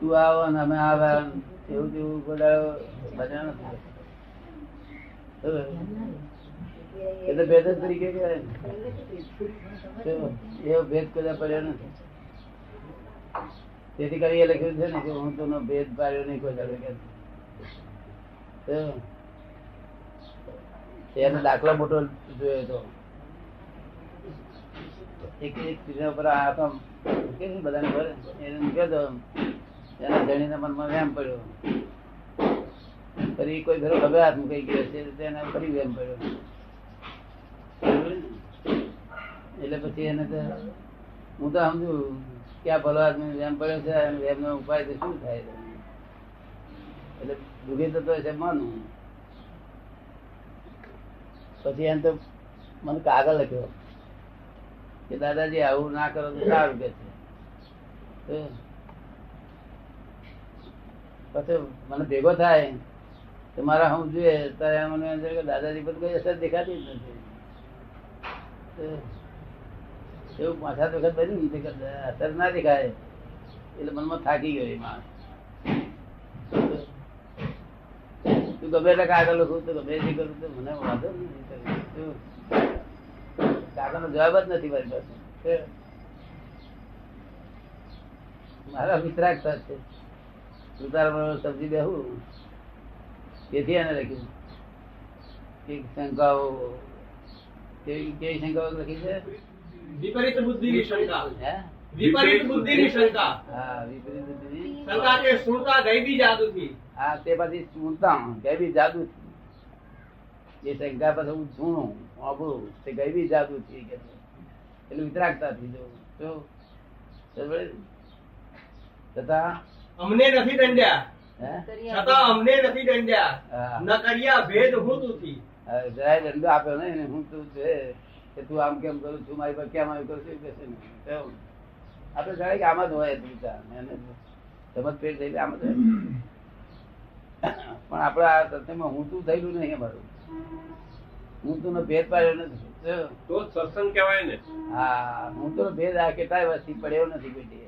તું આવો ને અમે આવ્યા એવું કેવું બોલાયો મજા નથી. એટલે ભેદ જ તરીકે એવો ભેદ કદાચ પડ્યો નથી. તેથી કરી લખ્યું છે ને કે હું તો ભેદ પાડ્યો નહીં કોઈ દાડો કે. એનો દાખલો મોટો જોયો તો. એક એક ચીજ ઉપર આ તો કે બધાને એને નીકળ્યો તો એના ધણીને મનમાં વેમ પડ્યો. ફરી કોઈ ઘરો ખબર હાથ મૂકી ગયો છે તો એને ફરી વેમ પડ્યો. એટલે પછી એને તો હું તો સમજુ કે આ ભલો આદમી વેમ પડ્યો છે અને ઉપાય તો શું થાય? એટલે દુઃખી થતો છે માનું. પછી એને તો મને કાગળ લખ્યો. કે દાદાજી, આવું ના કરો તો સારું કે છે. પછી મને ભેગો થાય તો મારા હું જોઈએ, ત્યારે મને એમ કે દાદાજી પર કોઈ અસર દેખાતી જ નથી. એવું પાછા વખત બની ગઈ અસર ના દેખાય. એટલે મનમાં થાકી ગયો માણસ. તું ગમે એટલા કાગળ લખું, તો ગમે તે કરું તો મને વાંધો નહીં કાકાનો જવાબ જ નથી મારી પાસે. મારા વિતરાગતા છે તું સમજી બેહું. તેથી એને લખ્યું. કે શંકાઓ કેવી કેવી શંકાઓ લખી છે? વિપરીત બુદ્ધિની શંકા. વિપરીત બુદ્ધિની શંકા. હા વિપરીત બુદ્ધિની શંકા કે સુરતા ગઈબી જાદુથી? હા તે પછી સુણતા કે જાદુ જાદુ એ શંકા પાસે હું છું આપણું તે કઈ બી જાદુ છે કે એટલે વિતરાગતા થઈ જવું. તો તથા અમને નથી દંડ્યા. છતાં અમને નથી દંડ્યા. ન કર્યા ભેદ હું તુથી હવે જરાય દંડો આપ્યો ને હું તું છે કે તું આમ કેમ કરું છું મારી પર કેમ આવી કરું છું એ કહેશે નહીં. આપણે જાણે કે આમ જ હોય સમજ પેટ થઈ આમ જ હોય. પણ આપણે આ હું તું થયેલું નહીં અમારું. હું તું નો ભેદ પાડ્યો નથી. તો સત્સંગ કહેવાય ને. હા હું તો ભેદ આ કેટલાય વર્ષથી પડ્યો નથી કોઈ.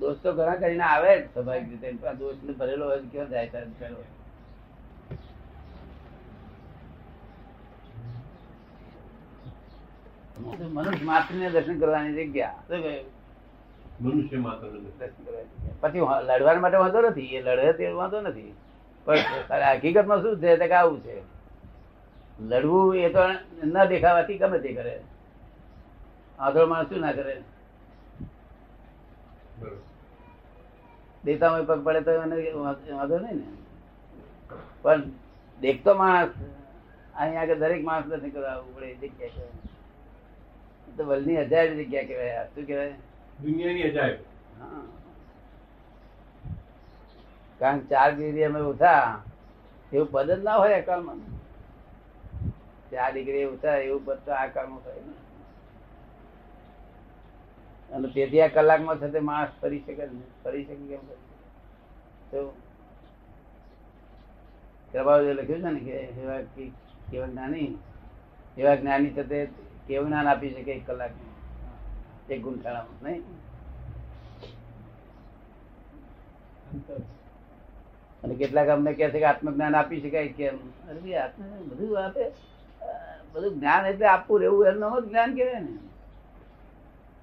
દોસ્તો ઘણા કરીને આવે જ સ્વાભાવિક રીતે. પણ ને દોસ્ત ભરેલો હોય કેવો જાય તારે ભરેલો મનુષ્ય માત્ર ને દર્શન કરવાની જગ્યા. શું કહ્યું? મનુષ્ય માત્ર. પછી લડવા માટે વાંધો નથી એ લડે તે વાંધો નથી. પણ હકીકતમાં શું છે તે આવું છે? લડવું એ તો ન દેખાવાથી ગમે તે કરે. આગળ માણસ શું ના કરે? દેતામાં પગ પડે તો એને વાંધો નહીં ને. પણ દેખતો માણસ. અહીંયા આગળ દરેક માણસ નથી કરવા પડે જગ્યા કહેવાય. તો વલની હજાર જગ્યા કહેવાય શું કહેવાય? દુનિયાની અજાયબ. કારણ ચાર ડિગ્રી અમે ઉઠા, એવું પદ જ ના હોય અકાળમાં. ચાર ડિગ્રી ઉઠા, એવું પદ તો આ કાળમાં થાય અને તેથી આ કલાકમાં થતે માણસ ફરી શકે ને ફરી શકે કેમ? તો પ્રભાવે લખ્યું છે ને કે એવા કેવા જ્ઞાની એવા જ્ઞાની થતે કેવું જ્ઞાન આપી શકે એક કલાકમાં? એક ગુંઠાણામાં નહીં? અને કેટલાક અમને કહે છે કે આત્મજ્ઞાન આપી શકાય કેમ અરે આત્મજ્ઞાન બધું આપે. બધું જ્ઞાન એટલે આપવું રહેવું એમ નામ જ જ્ઞાન કહેવાય ને.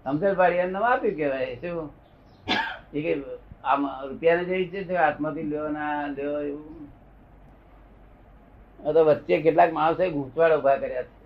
સમજણ પાડી એનું નામ આપ્યું કહેવાય, શું? એ કે આમ રૂપિયાને ઈચ્છે છે, હાથમાંથી લ્યો ના લ્યો એવું. તો વચ્ચે કેટલાક માણસે ઘૂંચવાડ ઊભા કર્યા છે.